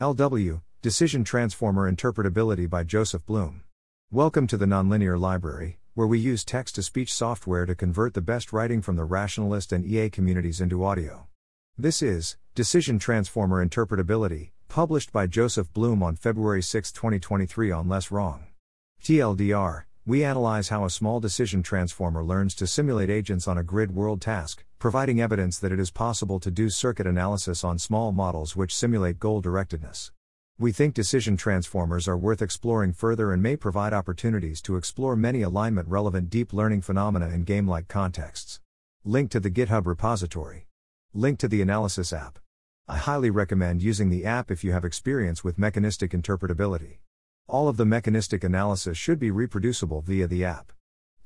LW Decision Transformer Interpretability by Joseph Bloom. Welcome to the Nonlinear Library, where we use text to speech software to convert the best writing from the rationalist and EA communities into audio. This is Decision Transformer Interpretability, published by Joseph Bloom on February 6, 2023 on Less Wrong. TLDR we analyze how a small decision transformer learns to simulate agents on a grid world task, providing evidence that it is possible to do circuit analysis on small models which simulate goal directedness. We think decision transformers are worth exploring further and may provide opportunities to explore many alignment relevant deep learning phenomena in game like contexts. Link to the GitHub repository. Link to the analysis app. I highly recommend using the app if you have experience with mechanistic interpretability. All of the mechanistic analysis should be reproducible via the app.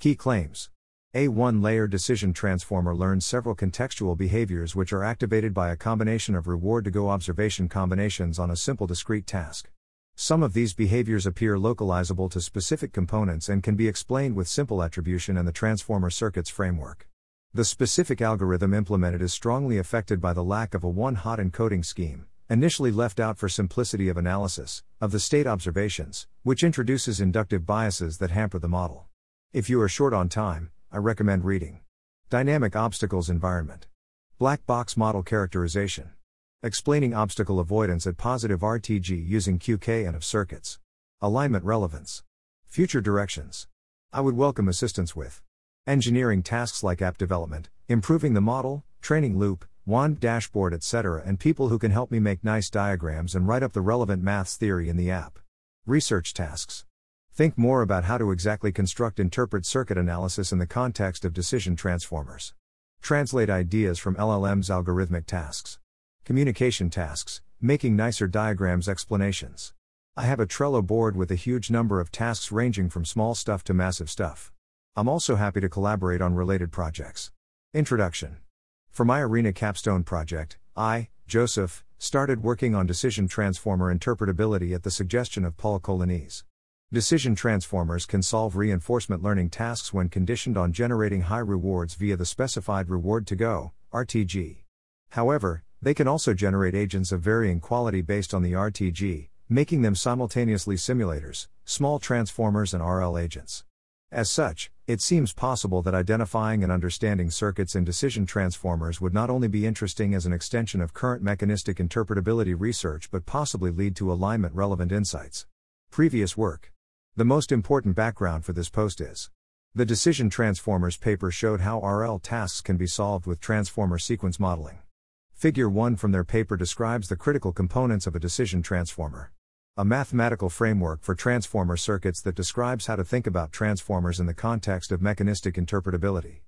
Key claims A one layer decision transformer learns several contextual behaviors which are activated by a combination of reward to go observation combinations on a simple discrete task. Some of these behaviors appear localizable to specific components and can be explained with simple attribution and the transformer circuits framework. The specific algorithm implemented is strongly affected by the lack of a one hot encoding scheme, initially left out for simplicity of analysis, of the state observations, which introduces inductive biases that hamper the model. If you are short on time, I recommend reading. Dynamic Obstacles Environment, Black Box Model Characterization, Explaining Obstacle Avoidance at Positive RTG using QK and OV Circuits, Alignment Relevance, Future Directions. I would welcome assistance with. Engineering tasks like app development, improving the model, training loop, wand dashboard etc. and people who can help me make nice diagrams and write up the relevant maths theory in the app. Research tasks. Think more about how to exactly construct interpret circuit analysis in the context of decision transformers. Translate ideas from LLM's algorithmic tasks. Communication tasks, making nicer diagrams explanations. I have a Trello board with a huge number of tasks ranging from small stuff to massive stuff. I'm also happy to collaborate on related projects. Introduction for my Arena Capstone project, I, Joseph, started working on decision transformer interpretability at the suggestion of Paul Colognese. Decision transformers can solve reinforcement learning tasks when conditioned on generating high rewards via the specified reward to go RTG. However, they can also generate agents of varying quality based on the RTG, making them simultaneously simulators, small transformers, and RL agents. As such, it seems possible that identifying and understanding circuits in decision transformers would not only be interesting as an extension of current mechanistic interpretability research but possibly lead to alignment relevant insights. Previous work. The most important background for this post is the Decision Transformers paper showed how RL tasks can be solved with transformer sequence modeling. Figure 1 from their paper describes the critical components of a decision transformer a mathematical framework for transformer circuits that describes how to think about transformers in the context of mechanistic interpretability.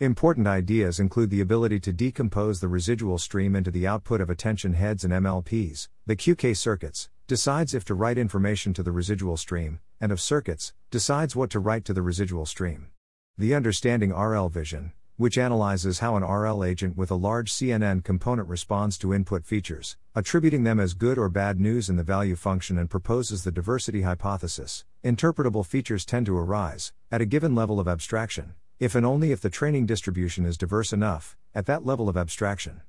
Important ideas include the ability to decompose the residual stream into the output of attention heads and MLPs, the QK circuits, decides if to write information to the residual stream, and OV circuits, decides what to write to the residual stream. The understanding RL vision, which analyzes how an RL agent with a large CNN component responds to input features, attributing them as good or bad news in the value function and proposes the diversity hypothesis. Interpretable features tend to arise, at a given level of abstraction, if and only if the training distribution is diverse enough, at that level of abstraction.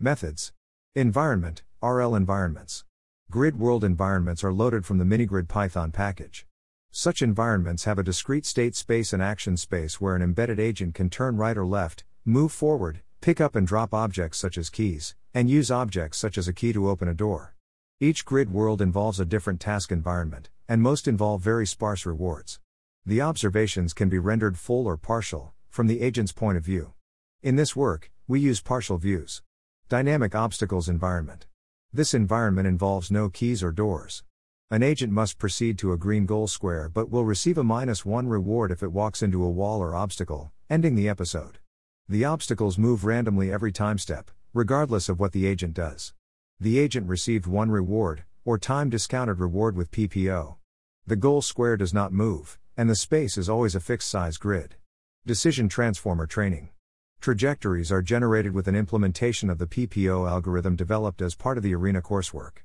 Methods Environment, RL environments. Grid world environments are loaded from the minigrid Python package. Such environments have a discrete state space and action space where an embedded agent can turn right or left, move forward, pick up and drop objects such as keys, and use objects such as a key to open a door. Each grid world involves a different task environment, and most involve very sparse rewards. The observations can be rendered full or partial, from the agent's point of view. In this work, we use partial views. Dynamic obstacles environment. This environment involves no keys or doors. An agent must proceed to a green goal square but will receive a minus 1 reward if it walks into a wall or obstacle, ending the episode. The obstacles move randomly every time step, regardless of what the agent does. The agent received one reward, or time discounted reward with PPO. The goal square does not move, and the space is always a fixed size grid. Decision Transformer Training Trajectories are generated with an implementation of the PPO algorithm developed as part of the ARENA coursework.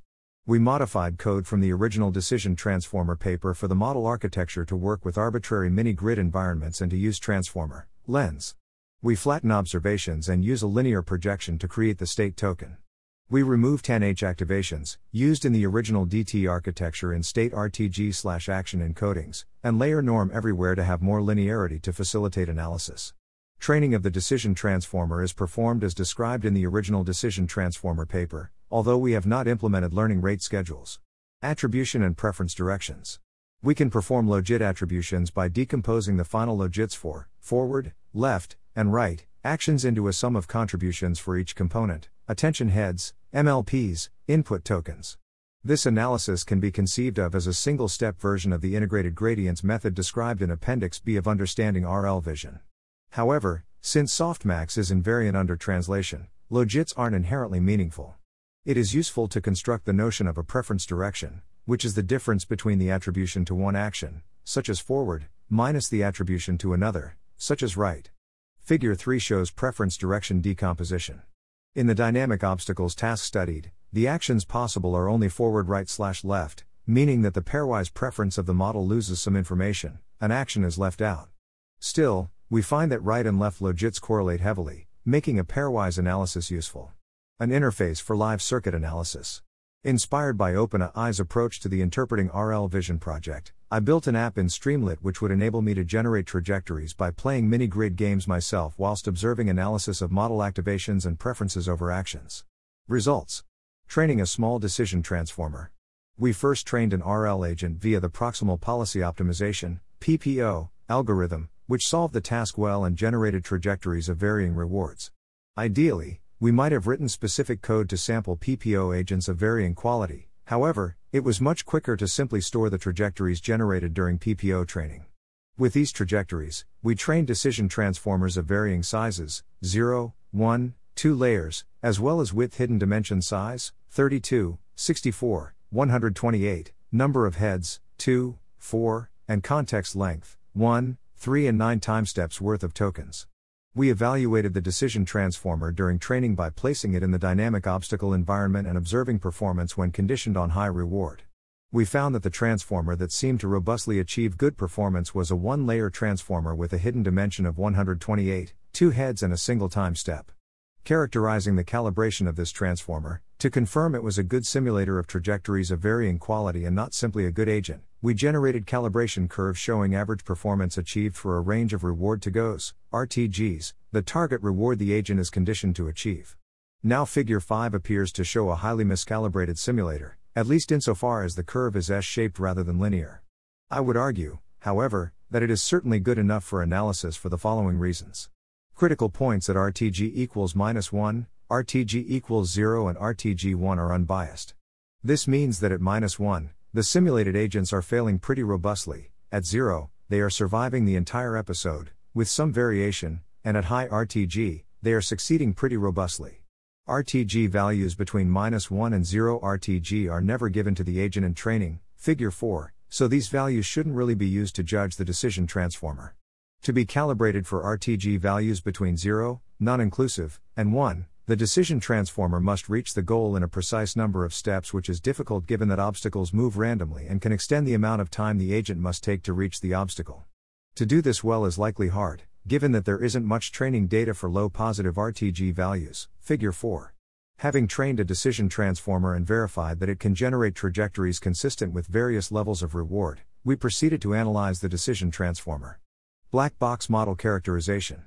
We modified code from the original Decision Transformer paper for the model architecture to work with arbitrary mini grid environments and to use transformer lens. We flatten observations and use a linear projection to create the state token. We remove tanh activations, used in the original DT architecture in state RTG slash action encodings, and layer norm everywhere to have more linearity to facilitate analysis. Training of the decision transformer is performed as described in the original decision transformer paper, although we have not implemented learning rate schedules. Attribution and preference directions. We can perform logit attributions by decomposing the final logits for forward, left, and right actions into a sum of contributions for each component, attention heads, MLPs, input tokens. This analysis can be conceived of as a single step version of the integrated gradients method described in Appendix B of Understanding RL Vision. However, since softmax is invariant under translation, logits aren't inherently meaningful. It is useful to construct the notion of a preference direction, which is the difference between the attribution to one action, such as forward, minus the attribution to another, such as right. Figure 3 shows preference direction decomposition. In the dynamic obstacles task studied, the actions possible are only forward right slash left, meaning that the pairwise preference of the model loses some information, an action is left out. Still, we find that right and left logits correlate heavily, making a pairwise analysis useful. An interface for live circuit analysis. Inspired by OpenAI's approach to the Interpreting RL Vision project, I built an app in Streamlit which would enable me to generate trajectories by playing mini grid games myself whilst observing analysis of model activations and preferences over actions. Results Training a small decision transformer. We first trained an RL agent via the Proximal Policy Optimization PPO, algorithm, which solved the task well and generated trajectories of varying rewards. Ideally, we might have written specific code to sample PPO agents of varying quality, however, it was much quicker to simply store the trajectories generated during PPO training. With these trajectories, we trained decision transformers of varying sizes 0, 1, 2 layers, as well as width hidden dimension size 32, 64, 128, number of heads 2, 4, and context length 1, 3 and 9 time steps worth of tokens. We evaluated the decision transformer during training by placing it in the dynamic obstacle environment and observing performance when conditioned on high reward. We found that the transformer that seemed to robustly achieve good performance was a one layer transformer with a hidden dimension of 128, two heads, and a single time step. Characterizing the calibration of this transformer, to confirm it was a good simulator of trajectories of varying quality and not simply a good agent, we generated calibration curves showing average performance achieved for a range of reward to goes, RTGs, the target reward the agent is conditioned to achieve. Now, Figure 5 appears to show a highly miscalibrated simulator, at least insofar as the curve is S shaped rather than linear. I would argue, however, that it is certainly good enough for analysis for the following reasons. Critical points at RTG equals minus 1, RTG equals 0, and RTG 1 are unbiased. This means that at minus 1, the simulated agents are failing pretty robustly, at 0, they are surviving the entire episode, with some variation, and at high RTG, they are succeeding pretty robustly. RTG values between minus 1 and 0 RTG are never given to the agent in training, figure 4, so these values shouldn't really be used to judge the decision transformer. To be calibrated for RTG values between 0, non inclusive, and 1, the decision transformer must reach the goal in a precise number of steps, which is difficult given that obstacles move randomly and can extend the amount of time the agent must take to reach the obstacle. To do this well is likely hard, given that there isn't much training data for low positive RTG values, figure 4. Having trained a decision transformer and verified that it can generate trajectories consistent with various levels of reward, we proceeded to analyze the decision transformer. Black box model characterization.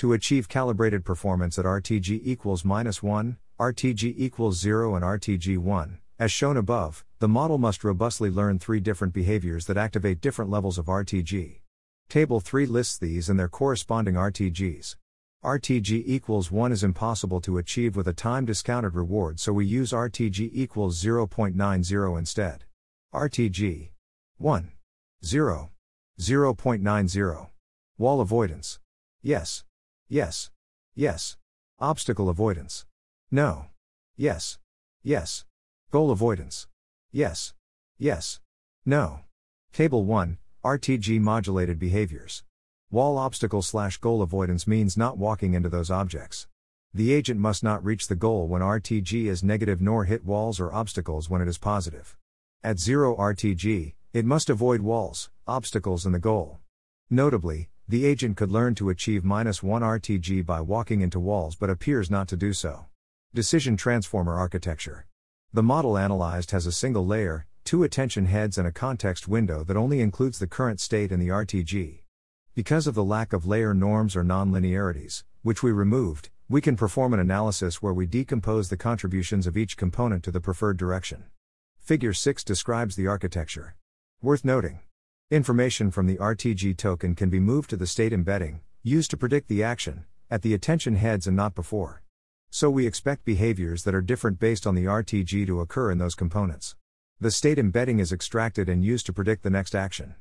To achieve calibrated performance at RTG equals minus 1, RTG equals 0, and RTG 1, as shown above, the model must robustly learn three different behaviors that activate different levels of RTG. Table 3 lists these and their corresponding RTGs. RTG equals 1 is impossible to achieve with a time discounted reward, so we use RTG equals 0.90 instead. RTG 1 0 0.90 Wall avoidance. Yes. Yes. Yes. Obstacle avoidance. No. Yes. Yes. Goal avoidance. Yes. Yes. No. Table 1 RTG modulated behaviors. Wall obstacle slash goal avoidance means not walking into those objects. The agent must not reach the goal when RTG is negative nor hit walls or obstacles when it is positive. At 0 RTG, it must avoid walls, obstacles, and the goal. Notably, the agent could learn to achieve minus 1 RTG by walking into walls but appears not to do so. Decision Transformer Architecture. The model analyzed has a single layer, two attention heads, and a context window that only includes the current state and the RTG. Because of the lack of layer norms or nonlinearities, which we removed, we can perform an analysis where we decompose the contributions of each component to the preferred direction. Figure 6 describes the architecture. Worth noting. Information from the RTG token can be moved to the state embedding, used to predict the action, at the attention heads and not before. So we expect behaviors that are different based on the RTG to occur in those components. The state embedding is extracted and used to predict the next action.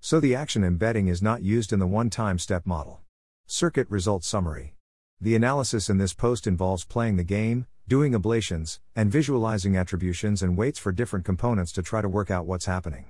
So the action embedding is not used in the one time step model. Circuit Result Summary The analysis in this post involves playing the game, doing ablations, and visualizing attributions and weights for different components to try to work out what's happening.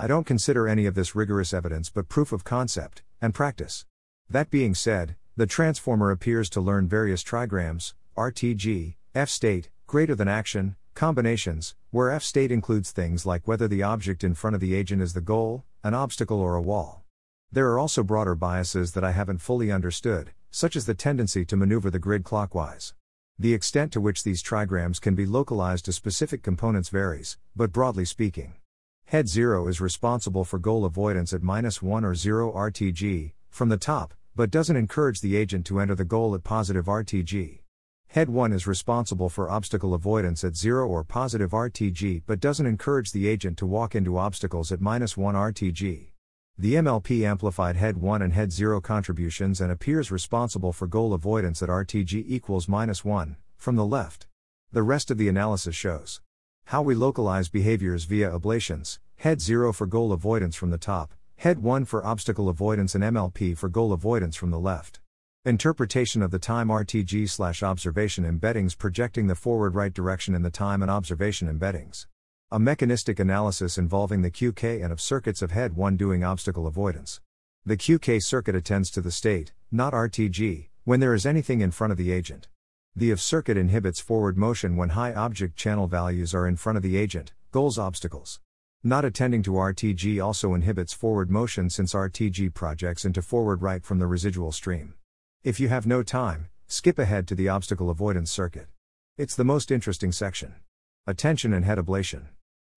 I don't consider any of this rigorous evidence but proof of concept and practice. That being said, the transformer appears to learn various trigrams, RTG, F state, greater than action, combinations, where F state includes things like whether the object in front of the agent is the goal, an obstacle, or a wall. There are also broader biases that I haven't fully understood, such as the tendency to maneuver the grid clockwise. The extent to which these trigrams can be localized to specific components varies, but broadly speaking, Head 0 is responsible for goal avoidance at minus 1 or 0 RTG, from the top, but doesn't encourage the agent to enter the goal at positive RTG. Head 1 is responsible for obstacle avoidance at 0 or positive RTG but doesn't encourage the agent to walk into obstacles at minus 1 RTG. The MLP amplified head 1 and head 0 contributions and appears responsible for goal avoidance at RTG equals minus 1, from the left. The rest of the analysis shows. How we localize behaviors via ablations, head 0 for goal avoidance from the top, head 1 for obstacle avoidance and MLP for goal avoidance from the left. Interpretation of the time RTG slash observation embeddings projecting the forward right direction in the time and observation embeddings. A mechanistic analysis involving the QK and OV circuits of head 1 doing obstacle avoidance. The QK circuit attends to the state, not RTG, when there is anything in front of the agent. The OV circuit inhibits forward motion when high object channel values are in front of the agent, goals obstacles. Not attending to RTG also inhibits forward motion since RTG projects into forward right from the residual stream. If you have no time, skip ahead to the obstacle avoidance circuit. It's the most interesting section. Attention and head ablation.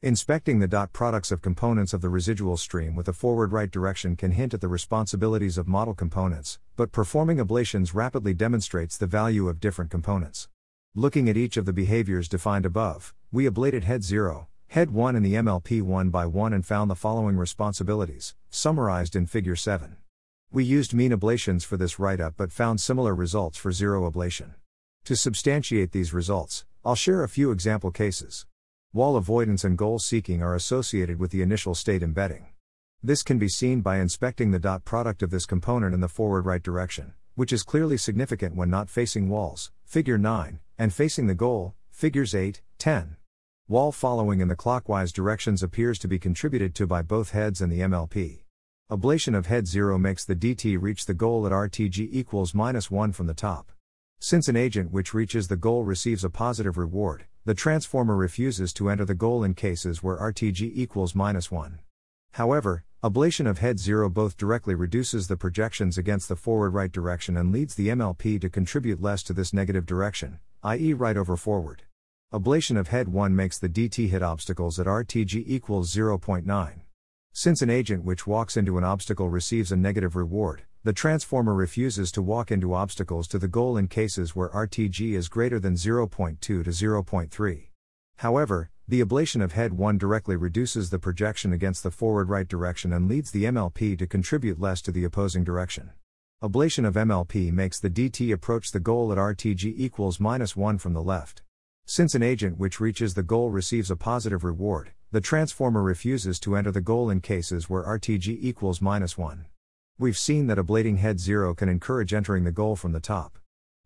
Inspecting the dot products of components of the residual stream with a forward right direction can hint at the responsibilities of model components, but performing ablations rapidly demonstrates the value of different components. Looking at each of the behaviors defined above, we ablated head 0, head 1 and the MLP one by one and found the following responsibilities, summarized in figure 7. We used mean ablations for this write up but found similar results for zero ablation. To substantiate these results, I'll share a few example cases. Wall avoidance and goal seeking are associated with the initial state embedding. This can be seen by inspecting the dot product of this component in the forward right direction, which is clearly significant when not facing walls, figure 9, and facing the goal, figures 8, 10. Wall following in the clockwise directions appears to be contributed to by both heads and the MLP. Ablation of head 0 makes the DT reach the goal at RTG equals minus 1 from the top. Since an agent which reaches the goal receives a positive reward, the transformer refuses to enter the goal in cases where RTG equals minus 1. However, ablation of head 0 both directly reduces the projections against the forward right direction and leads the MLP to contribute less to this negative direction, i.e., right over forward. Ablation of head 1 makes the DT hit obstacles at RTG equals 0.9. Since an agent which walks into an obstacle receives a negative reward, the transformer refuses to walk into obstacles to the goal in cases where RTG is greater than 0.2 to 0.3. However, the ablation of head 1 directly reduces the projection against the forward right direction and leads the MLP to contribute less to the opposing direction. Ablation of MLP makes the DT approach the goal at RTG equals minus 1 from the left. Since an agent which reaches the goal receives a positive reward, the transformer refuses to enter the goal in cases where RTG equals minus 1. We've seen that ablating head 0 can encourage entering the goal from the top.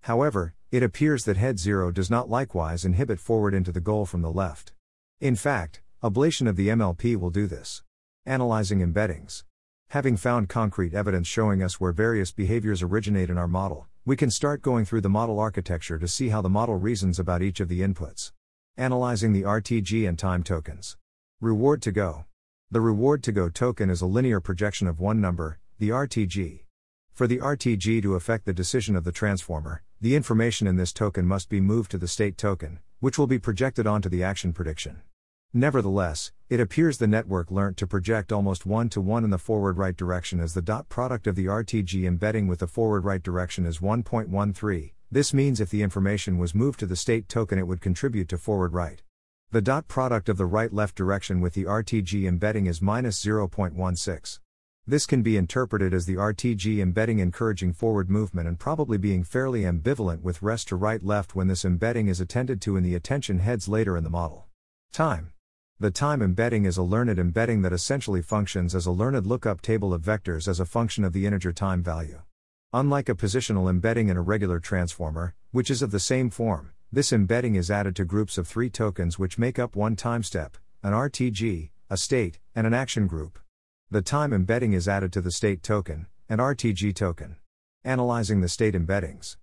However, it appears that head 0 does not likewise inhibit forward into the goal from the left. In fact, ablation of the MLP will do this. Analyzing embeddings. Having found concrete evidence showing us where various behaviors originate in our model, we can start going through the model architecture to see how the model reasons about each of the inputs. Analyzing the RTG and time tokens. Reward to go. The reward to go token is a linear projection of one number, the RTG. For the RTG to affect the decision of the transformer, the information in this token must be moved to the state token, which will be projected onto the action prediction. Nevertheless, it appears the network learnt to project almost one to one in the forward right direction as the dot product of the RTG embedding with the forward right direction is 1.13. This means if the information was moved to the state token, it would contribute to forward right. The dot product of the right left direction with the RTG embedding is minus 0.16. This can be interpreted as the RTG embedding encouraging forward movement and probably being fairly ambivalent with rest to right left when this embedding is attended to in the attention heads later in the model. Time. The time embedding is a learned embedding that essentially functions as a learned lookup table of vectors as a function of the integer time value. Unlike a positional embedding in a regular transformer, which is of the same form, this embedding is added to groups of three tokens which make up one time step, an RTG, a state, and an action group. The time embedding is added to the state token, and RTG token. Analyzing the state embeddings.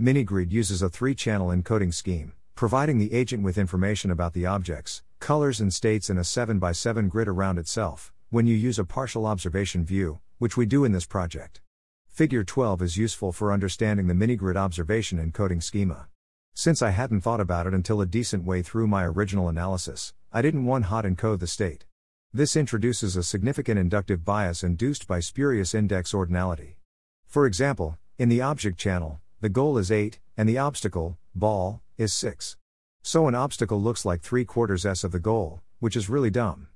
Minigrid uses a three channel encoding scheme, providing the agent with information about the objects, colors and states in a 7x7 grid around itself, when you use a partial observation view, which we do in this project. Figure 12 is useful for understanding the minigrid observation encoding schema. Since I hadn't thought about it until a decent way through my original analysis, I didn't one hot encode the state. This introduces a significant inductive bias induced by spurious index ordinality. For example, in the object channel, the goal is 8, and the obstacle, ball, is 6. So an obstacle looks like 3 quarters s of the goal, which is really dumb.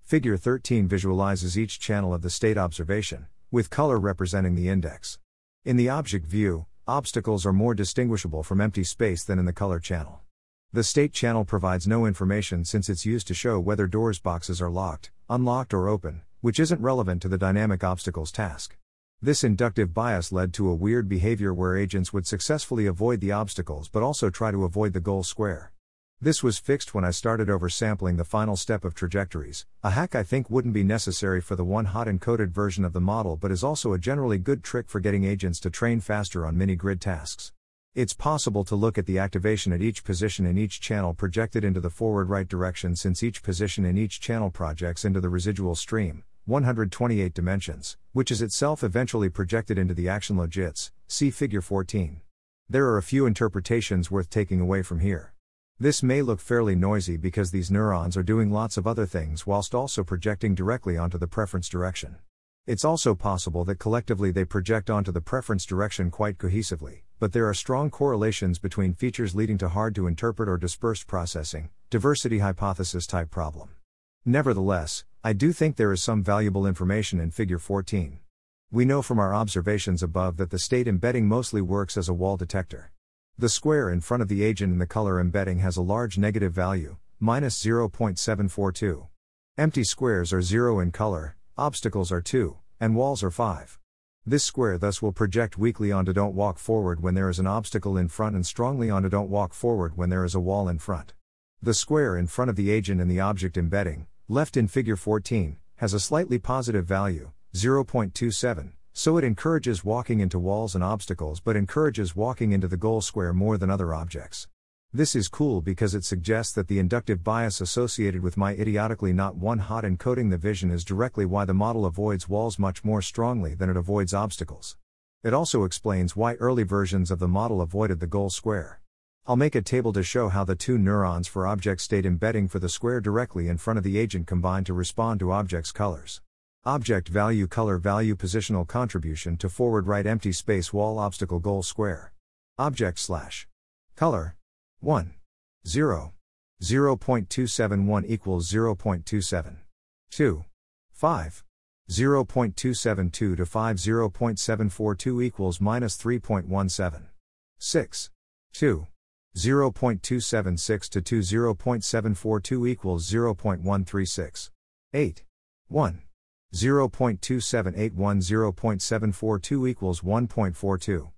Figure 13 visualizes each channel of the state observation, with color representing the index. In the object view, obstacles are more distinguishable from empty space than in the color channel. The state channel provides no information since it's used to show whether doors boxes are locked, unlocked, or open, which isn't relevant to the dynamic obstacles task. This inductive bias led to a weird behavior where agents would successfully avoid the obstacles but also try to avoid the goal square. This was fixed when I started oversampling the final step of trajectories, a hack I think wouldn't be necessary for the one hot encoded version of the model but is also a generally good trick for getting agents to train faster on mini grid tasks. It's possible to look at the activation at each position in each channel projected into the forward right direction since each position in each channel projects into the residual stream, 128 dimensions, which is itself eventually projected into the action logits, see figure 14. There are a few interpretations worth taking away from here. This may look fairly noisy because these neurons are doing lots of other things whilst also projecting directly onto the preference direction. It's also possible that collectively they project onto the preference direction quite cohesively, but there are strong correlations between features leading to hard to interpret or dispersed processing, diversity hypothesis type problem. Nevertheless, I do think there is some valuable information in Figure 14. We know from our observations above that the state embedding mostly works as a wall detector. The square in front of the agent in the color embedding has a large negative value, minus 0.742. Empty squares are 0 in color, obstacles are 2, and walls are 5. This square thus will project weakly onto don't walk forward when there is an obstacle in front and strongly onto don't walk forward when there is a wall in front. The square in front of the agent and the object embedding, left in figure 14, has a slightly positive value, 0.27, so it encourages walking into walls and obstacles but encourages walking into the goal square more than other objects. This is cool because it suggests that the inductive bias associated with my idiotically not one hot encoding the vision is directly why the model avoids walls much more strongly than it avoids obstacles. It also explains why early versions of the model avoided the goal square. I'll make a table to show how the two neurons for object state embedding for the square directly in front of the agent combine to respond to object's colors. Object value color value positional contribution to forward right empty space wall obstacle goal square. Object slash color 1 0 0.271 equals 0.27 2 5 0.272 to 5 0.742 equals minus 3.17 6 2 0.276 to 2 0.742 equals 0.136 8 1 0.27810 0.742 equals 1.42.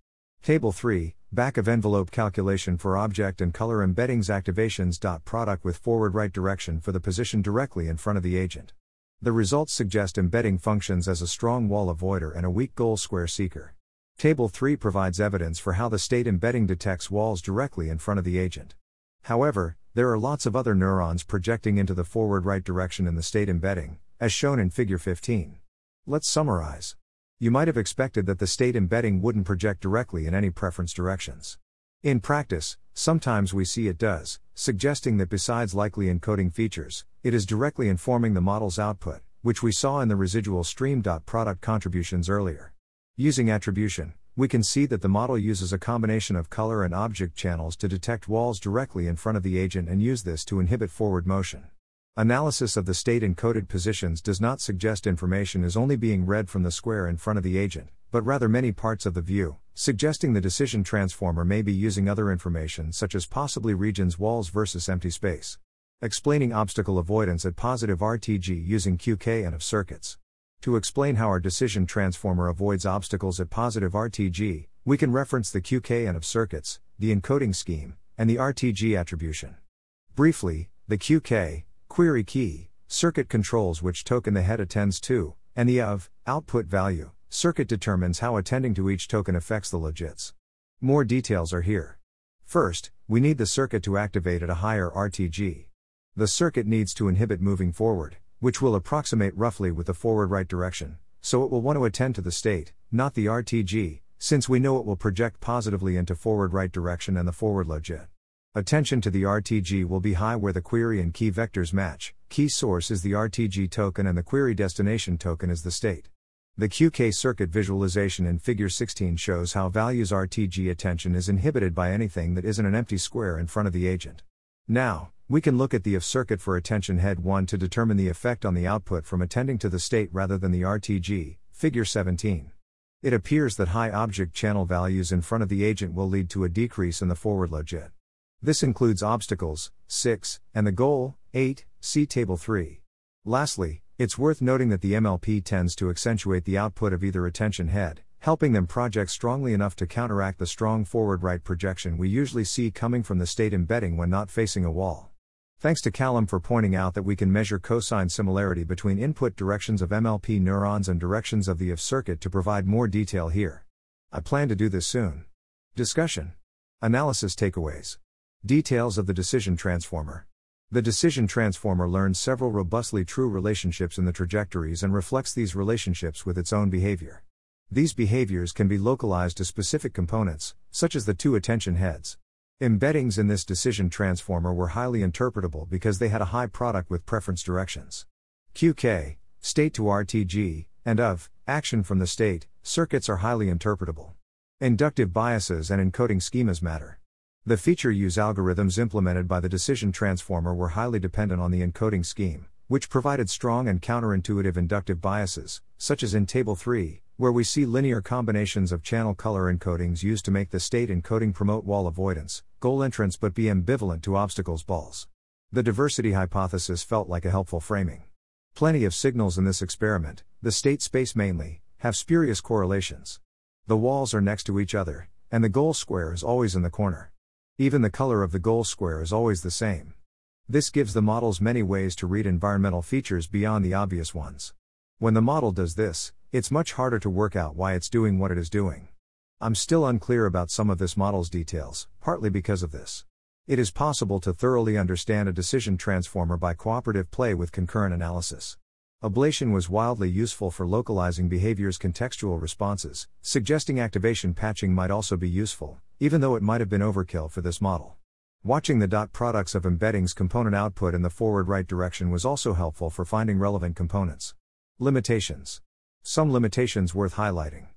Table 3, back of envelope calculation for object and color embeddings activations. Dot product with forward right direction for the position directly in front of the agent. The results suggest embedding functions as a strong wall avoider and a weak goal square seeker. Table 3 provides evidence for how the state embedding detects walls directly in front of the agent. However, there are lots of other neurons projecting into the forward right direction in the state embedding, as shown in Figure 15. Let's summarize. You might have expected that the state embedding wouldn't project directly in any preference directions. In practice, sometimes we see it does, suggesting that besides likely encoding features, it is directly informing the model's output, which we saw in the residual stream. dot Product contributions earlier. Using attribution, we can see that the model uses a combination of color and object channels to detect walls directly in front of the agent and use this to inhibit forward motion. Analysis of the state encoded positions does not suggest information is only being read from the square in front of the agent, but rather many parts of the view, suggesting the decision transformer may be using other information such as possibly regions walls versus empty space. Explaining obstacle avoidance at positive RTG using QK-and OV circuits. To explain how our decision transformer avoids obstacles at positive RTG, we can reference the QK-and OV circuits, the encoding scheme, and the RTG attribution. Briefly, the QK, query key, circuit controls which token the head attends to, and the OV, output value, circuit determines how attending to each token affects the logits. More details are here. First, we need the circuit to activate at a higher RTG. The circuit needs to inhibit moving forward, which will approximate roughly with the forward right direction, so it will want to attend to the state, not the RTG, since we know it will project positively into forward right direction and the forward logit. Attention to the RTG will be high where the query and key vectors match. Key source is the RTG token and the query destination token is the state. The QK circuit visualization in Figure 16 shows how values RTG attention is inhibited by anything that isn't an empty square in front of the agent. Now, we can look at the OV circuit for attention head 1 to determine the effect on the output from attending to the state rather than the RTG, Figure 17. It appears that high object channel values in front of the agent will lead to a decrease in the forward logit. This includes obstacles, 6, and the goal, 8, see Table 3. Lastly, it's worth noting that the MLP tends to accentuate the output of either attention head, helping them project strongly enough to counteract the strong forward right projection we usually see coming from the state embedding when not facing a wall. Thanks to Callum for pointing out that we can measure cosine similarity between input directions of MLP neurons and directions of the OV circuit to provide more detail here. I plan to do this soon. Discussion. Analysis takeaways. Details of the decision transformer. The decision transformer learns several robustly true relationships in the trajectories and reflects these relationships with its own behavior. These behaviors can be localized to specific components, such as the two attention heads. Embeddings in this decision transformer were highly interpretable because they had a high product with preference directions. QK, state to RTG, and OV, action from the state, circuits are highly interpretable. Inductive biases and encoding schemas matter. The feature use algorithms implemented by the decision transformer were highly dependent on the encoding scheme, which provided strong and counterintuitive inductive biases, such as in Table 3, where we see linear combinations of channel color encodings used to make the state encoding promote wall avoidance, goal entrance but be ambivalent to obstacles balls. The diversity hypothesis felt like a helpful framing. Plenty of signals in this experiment, the state space mainly, have spurious correlations. The walls are next to each other, and the goal square is always in the corner. Even the color of the goal square is always the same. This gives the models many ways to read environmental features beyond the obvious ones. When the model does this, it's much harder to work out why it's doing what it is doing. I'm still unclear about some of this model's details, partly because of this. It is possible to thoroughly understand a decision transformer by cooperative play with concurrent analysis. Ablation was wildly useful for localizing behavior's contextual responses, suggesting activation patching might also be useful, even though it might have been overkill for this model. Watching the dot products of embeddings component output in the forward right direction was also helpful for finding relevant components. Limitations. Some limitations worth highlighting.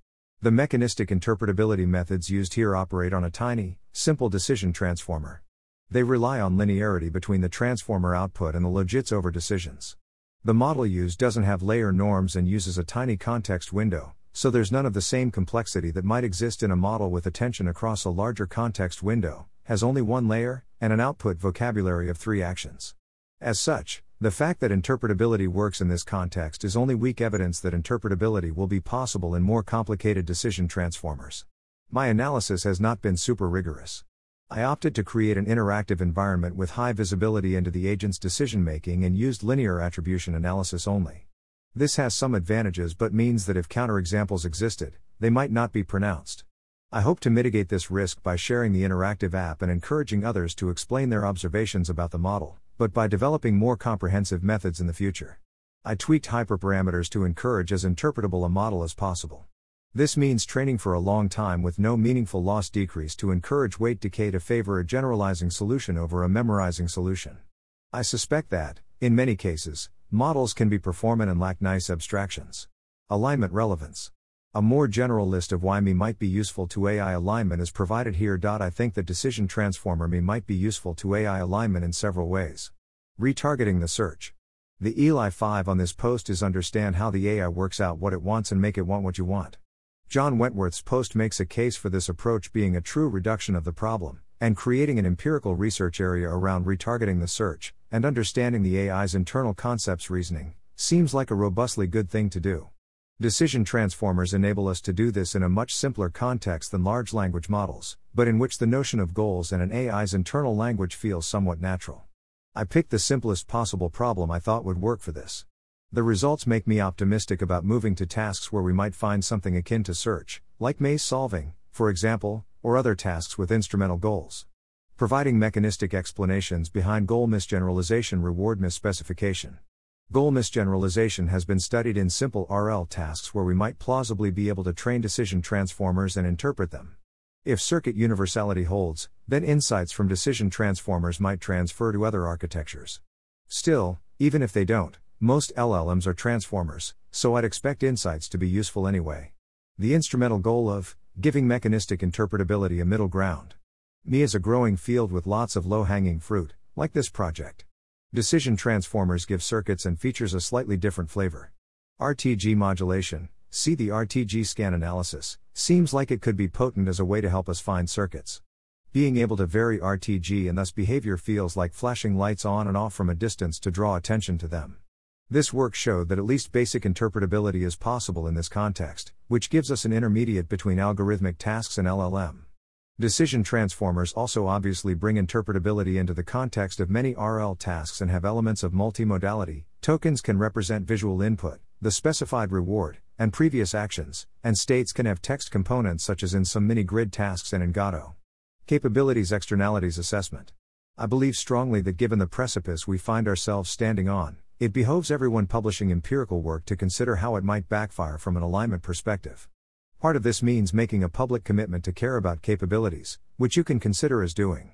The mechanistic interpretability methods used here operate on a tiny, simple decision transformer. They rely on linearity between the transformer output and the logits over decisions. The model used doesn't have layer norms and uses a tiny context window, so there's none of the same complexity that might exist in a model with attention across a larger context window, has only one layer, and an output vocabulary of three actions. As such, the fact that interpretability works in this context is only weak evidence that interpretability will be possible in more complicated decision transformers. My analysis has not been super rigorous. I opted to create an interactive environment with high visibility into the agent's decision making and used linear attribution analysis only. This has some advantages but means that if counterexamples existed, they might not be pronounced. I hope to mitigate this risk by sharing the interactive app and encouraging others to explain their observations about the model, but by developing more comprehensive methods in the future. I tweaked hyperparameters to encourage as interpretable a model as possible. This means training for a long time with no meaningful loss decrease to encourage weight decay to favor a generalizing solution over a memorizing solution. I suspect that, in many cases, models can be performant and lack nice abstractions. Alignment relevance. A more general list of why MI might be useful to AI alignment is provided here. I think that decision transformer MI might be useful to AI alignment in several ways. Retargeting the search. The Eli 5 on this post is understand how the AI works out what it wants and make it want what you want. John Wentworth's post makes a case for this approach being a true reduction of the problem, and creating an empirical research area around retargeting the search, and understanding the AI's internal concepts reasoning, seems like a robustly good thing to do. Decision transformers enable us to do this in a much simpler context than large language models, but in which the notion of goals and an AI's internal language feels somewhat natural. I picked the simplest possible problem I thought would work for this. The results make me optimistic about moving to tasks where we might find something akin to search, like maze solving, for example, or other tasks with instrumental goals. Providing mechanistic explanations behind goal misgeneralization reward misspecification. Goal misgeneralization has been studied in simple RL tasks where we might plausibly be able to train decision transformers and interpret them. If circuit universality holds, then insights from decision transformers might transfer to other architectures. Still, even if they don't, most LLMs are transformers, so I'd expect insights to be useful anyway. The instrumental goal of giving mechanistic interpretability a middle ground. MI is a growing field with lots of low hanging fruit, like this project. Decision transformers give circuits and features a slightly different flavor. RTG modulation, see the RTG scan analysis, seems like it could be potent as a way to help us find circuits. Being able to vary RTG and thus behavior feels like flashing lights on and off from a distance to draw attention to them. This work showed that at least basic interpretability is possible in this context, which gives us an intermediate between algorithmic tasks and LLM. Decision transformers also obviously bring interpretability into the context of many RL tasks and have elements of multimodality. Tokens can represent visual input, the specified reward, and previous actions, and states can have text components such as in some mini grid tasks and in Gato. Capabilities Externalities Assessment. I believe strongly that given the precipice we find ourselves standing on, it behoves everyone publishing empirical work to consider how it might backfire from an alignment perspective. Part of this means making a public commitment to care about capabilities, which you can consider as doing.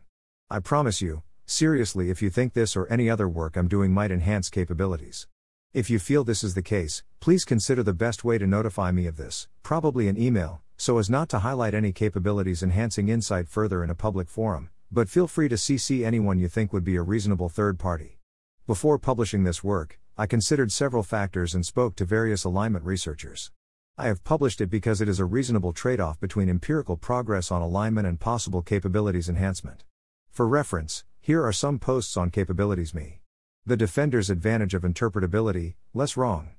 I promise you, seriously, if you think this or any other work I'm doing might enhance capabilities. If you feel this is the case, please consider the best way to notify me of this, probably an email, so as not to highlight any capabilities enhancing insight further in a public forum, but feel free to CC anyone you think would be a reasonable third party. Before publishing this work, I considered several factors and spoke to various alignment researchers. I have published it because it is a reasonable trade off between empirical progress on alignment and possible capabilities enhancement. For reference, here are some posts on capabilities MI. The Defender's Advantage of Interpretability, less wrong.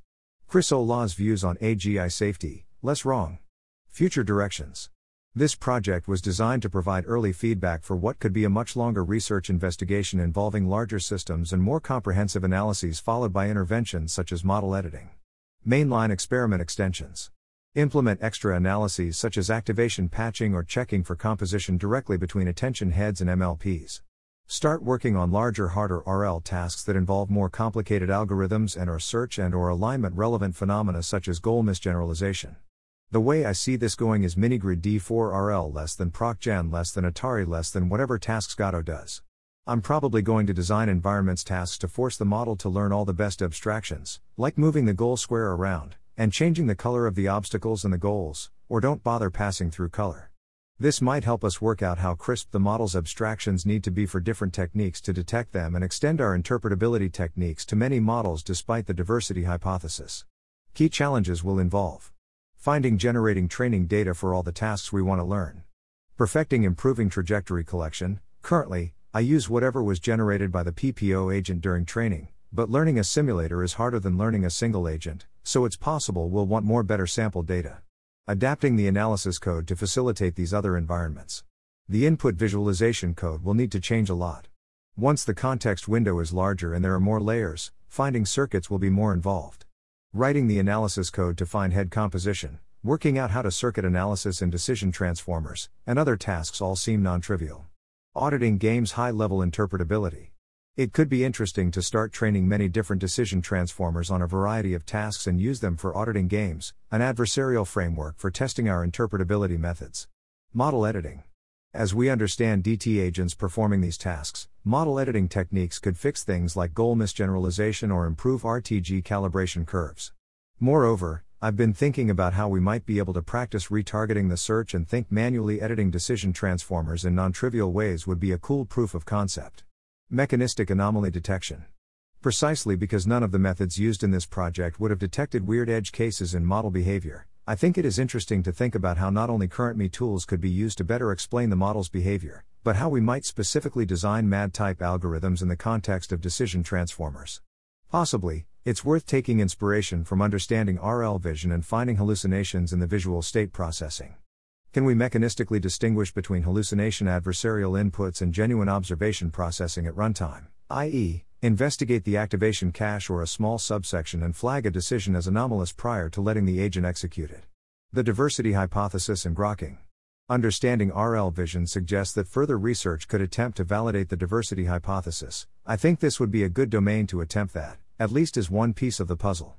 Chris Olah's views on AGI safety, less wrong. Future directions. This project was designed to provide early feedback for what could be a much longer research investigation involving larger systems and more comprehensive analyses followed by interventions such as model editing. Mainline experiment extensions. Implement extra analyses such as activation patching or checking for composition directly between attention heads and MLPs. Start working on larger harder RL tasks that involve more complicated algorithms and or search and or alignment relevant phenomena such as goal misgeneralization. The way I see this going is minigrid D4RL less than ProcGen less than Atari less than whatever tasks Gato does. I'm probably going to design environments tasks to force the model to learn all the best abstractions, like moving the goal square around, and changing the color of the obstacles and the goals, or don't bother passing through color. This might help us work out how crisp the model's abstractions need to be for different techniques to detect them and extend our interpretability techniques to many models despite the diversity hypothesis. Key challenges will involve Finding generating training data for all the tasks we want to learn. Perfecting improving trajectory collection. Currently, I use whatever was generated by the PPO agent during training, but learning a simulator is harder than learning a single agent, so it's possible we'll want more better sample data. Adapting the analysis code to facilitate these other environments. The input visualization code will need to change a lot. Once the context window is larger and there are more layers, finding circuits will be more involved. Writing the analysis code to find head composition, working out how to circuit analysis and decision transformers, and other tasks all seem non trivial. Auditing games high level interpretability. It could be interesting to start training many different decision transformers on a variety of tasks and use them for auditing games, an adversarial framework for testing our interpretability methods. Model editing. As we understand DT agents performing these tasks, model editing techniques could fix things like goal misgeneralization or improve RTG calibration curves. Moreover, I've been thinking about how we might be able to practice retargeting the search and think manually editing decision transformers in non trivial ways would be a cool proof of concept. Mechanistic anomaly detection. Precisely because none of the methods used in this project would have detected weird edge cases in model behavior, I think it is interesting to think about how not only current ME tools could be used to better explain the model's behavior, but how we might specifically design MAD type algorithms in the context of decision transformers. Possibly, it's worth taking inspiration from understanding RL vision and finding hallucinations in the visual state processing. Can we mechanistically distinguish between hallucination adversarial inputs and genuine observation processing at runtime, i.e., investigate the activation cache or a small subsection and flag a decision as anomalous prior to letting the agent execute it? The diversity hypothesis and grokking. Understanding RL vision suggests that further research could attempt to validate the diversity hypothesis. I think this would be a good domain to attempt that, at least as one piece of the puzzle.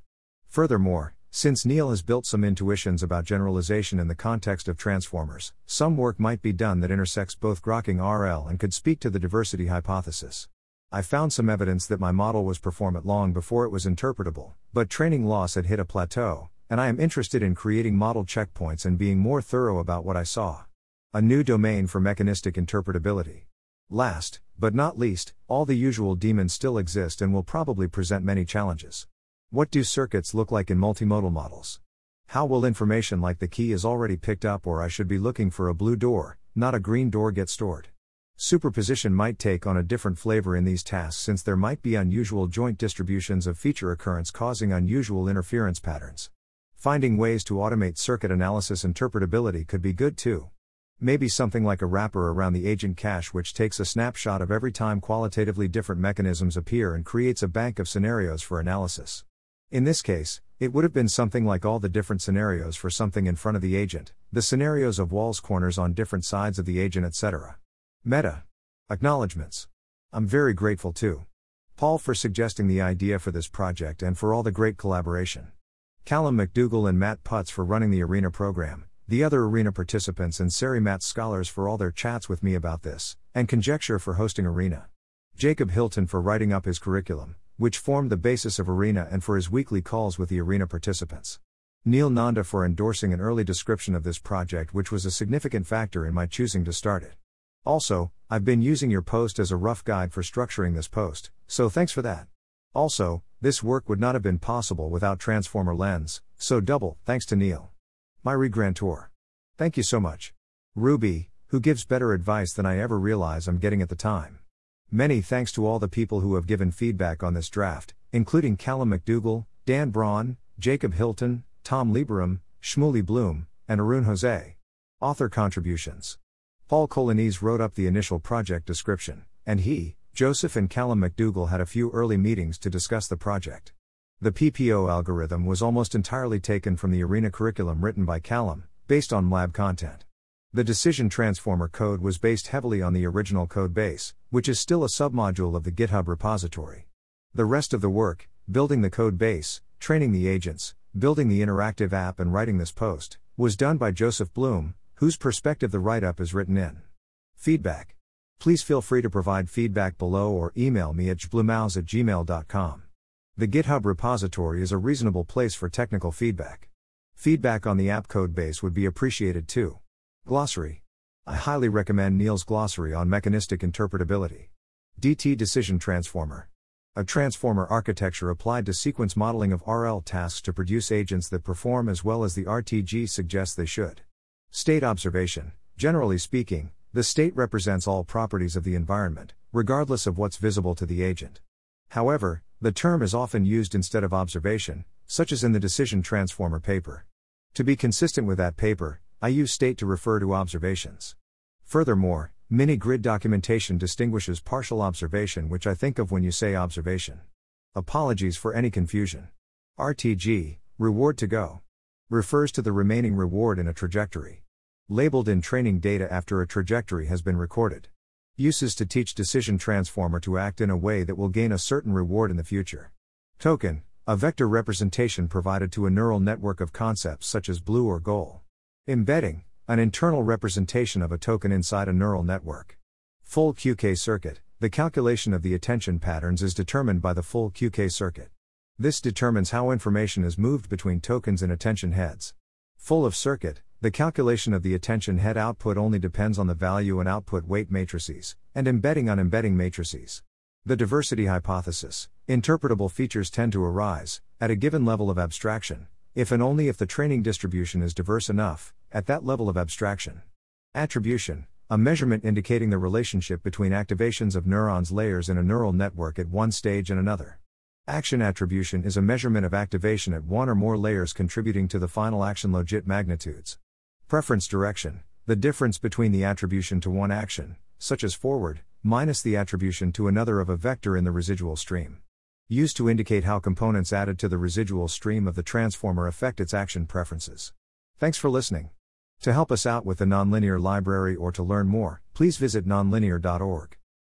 Furthermore, since Neel has built some intuitions about generalization in the context of transformers, some work might be done that intersects both grokking RL and could speak to the diversity hypothesis. I found some evidence that my model was performant long before it was interpretable, but training loss had hit a plateau, and I am interested in creating model checkpoints and being more thorough about what I saw. A new domain for mechanistic interpretability. Last, but not least, all the usual demons still exist and will probably present many challenges. What do circuits look like in multimodal models? How will information like the key is already picked up or I should be looking for a blue door, not a green door get stored? Superposition might take on a different flavor in these tasks since there might be unusual joint distributions of feature occurrence causing unusual interference patterns. Finding ways to automate circuit analysis interpretability could be good too. Maybe something like a wrapper around the agent cache which takes a snapshot of every time qualitatively different mechanisms appear and creates a bank of scenarios for analysis. In this case, it would have been something like all the different scenarios for something in front of the agent, the scenarios of walls corners on different sides of the agent, etc. Meta. Acknowledgements. I'm very grateful to Paul for suggesting the idea for this project and for all the great collaboration. Callum McDougall and Matt Putz for running the Arena program, the other Arena participants and SERI MATS scholars for all their chats with me about this, and Conjecture for hosting Arena. Jacob Hilton for writing up his curriculum, which formed the basis of Arena and for his weekly calls with the Arena participants. Neel Nanda for endorsing an early description of this project, which was a significant factor in my choosing to start it. Also, I've been using your post as a rough guide for structuring this post, so thanks for that. Also, this work would not have been possible without TransformerLens, so double thanks to Neel. My regrantor. Thank you so much. Ruby, who gives better advice than I ever realize I'm getting at the time. Many thanks to all the people who have given feedback on this draft, including Callum McDougall, Dan Braun, Jacob Hilton, Tom Lieberum, Shmuley Bloom, and Arun Jose. Author contributions. Paul Colognese wrote up the initial project description, and he, Joseph and Callum McDougall had a few early meetings to discuss the project. The PPO algorithm was almost entirely taken from the Arena curriculum written by Callum, based on lab content. The decision transformer code was based heavily on the original code base, which is still a submodule of the GitHub repository. The rest of the work, building the code base, training the agents, building the interactive app, and writing this post, was done by Joseph Bloom, whose perspective the write up is written in. Feedback. Please feel free to provide feedback below or email me at jbloomows at gmail.com. The GitHub repository is a reasonable place for technical feedback. Feedback on the app code base would be appreciated too. Glossary. I highly recommend Neel's glossary on mechanistic interpretability. DT Decision Transformer. A transformer architecture applied to sequence modeling of RL tasks to produce agents that perform as well as the RTG suggests they should. State observation. Generally speaking, the state represents all properties of the environment, regardless of what's visible to the agent. However, the term is often used instead of observation, such as in the Decision Transformer paper. To be consistent with that paper, I use state to refer to observations. Furthermore, MiniGrid documentation distinguishes partial observation, which I think of when you say observation. Apologies for any confusion. RTG, reward to go, refers to the remaining reward in a trajectory. Labeled in training data after a trajectory has been recorded. Uses to teach Decision Transformer to act in a way that will gain a certain reward in the future. Token, a vector representation provided to a neural network of concepts such as blue or goal. Embedding, an internal representation of a token inside a neural network. Full QK circuit, the calculation of the attention patterns is determined by the full QK circuit. This determines how information is moved between tokens and attention heads. Full OV circuit, the calculation of the attention head output only depends on the value and output weight matrices, and embedding on embedding matrices. The diversity hypothesis interpretable features tend to arise, at a given level of abstraction, if and only if the training distribution is diverse enough, at that level of abstraction. Attribution a measurement indicating the relationship between activations of neurons layers in a neural network at one stage and another. Action attribution is a measurement of activation at one or more layers contributing to the final action logit magnitudes. Preference direction, the difference between the attribution to one action, such as forward, minus the attribution to another of a vector in the residual stream. Used to indicate how components added to the residual stream of the transformer affect its action preferences. Thanks for listening. To help us out with the nonlinear library or to learn more, please visit nonlinear.org.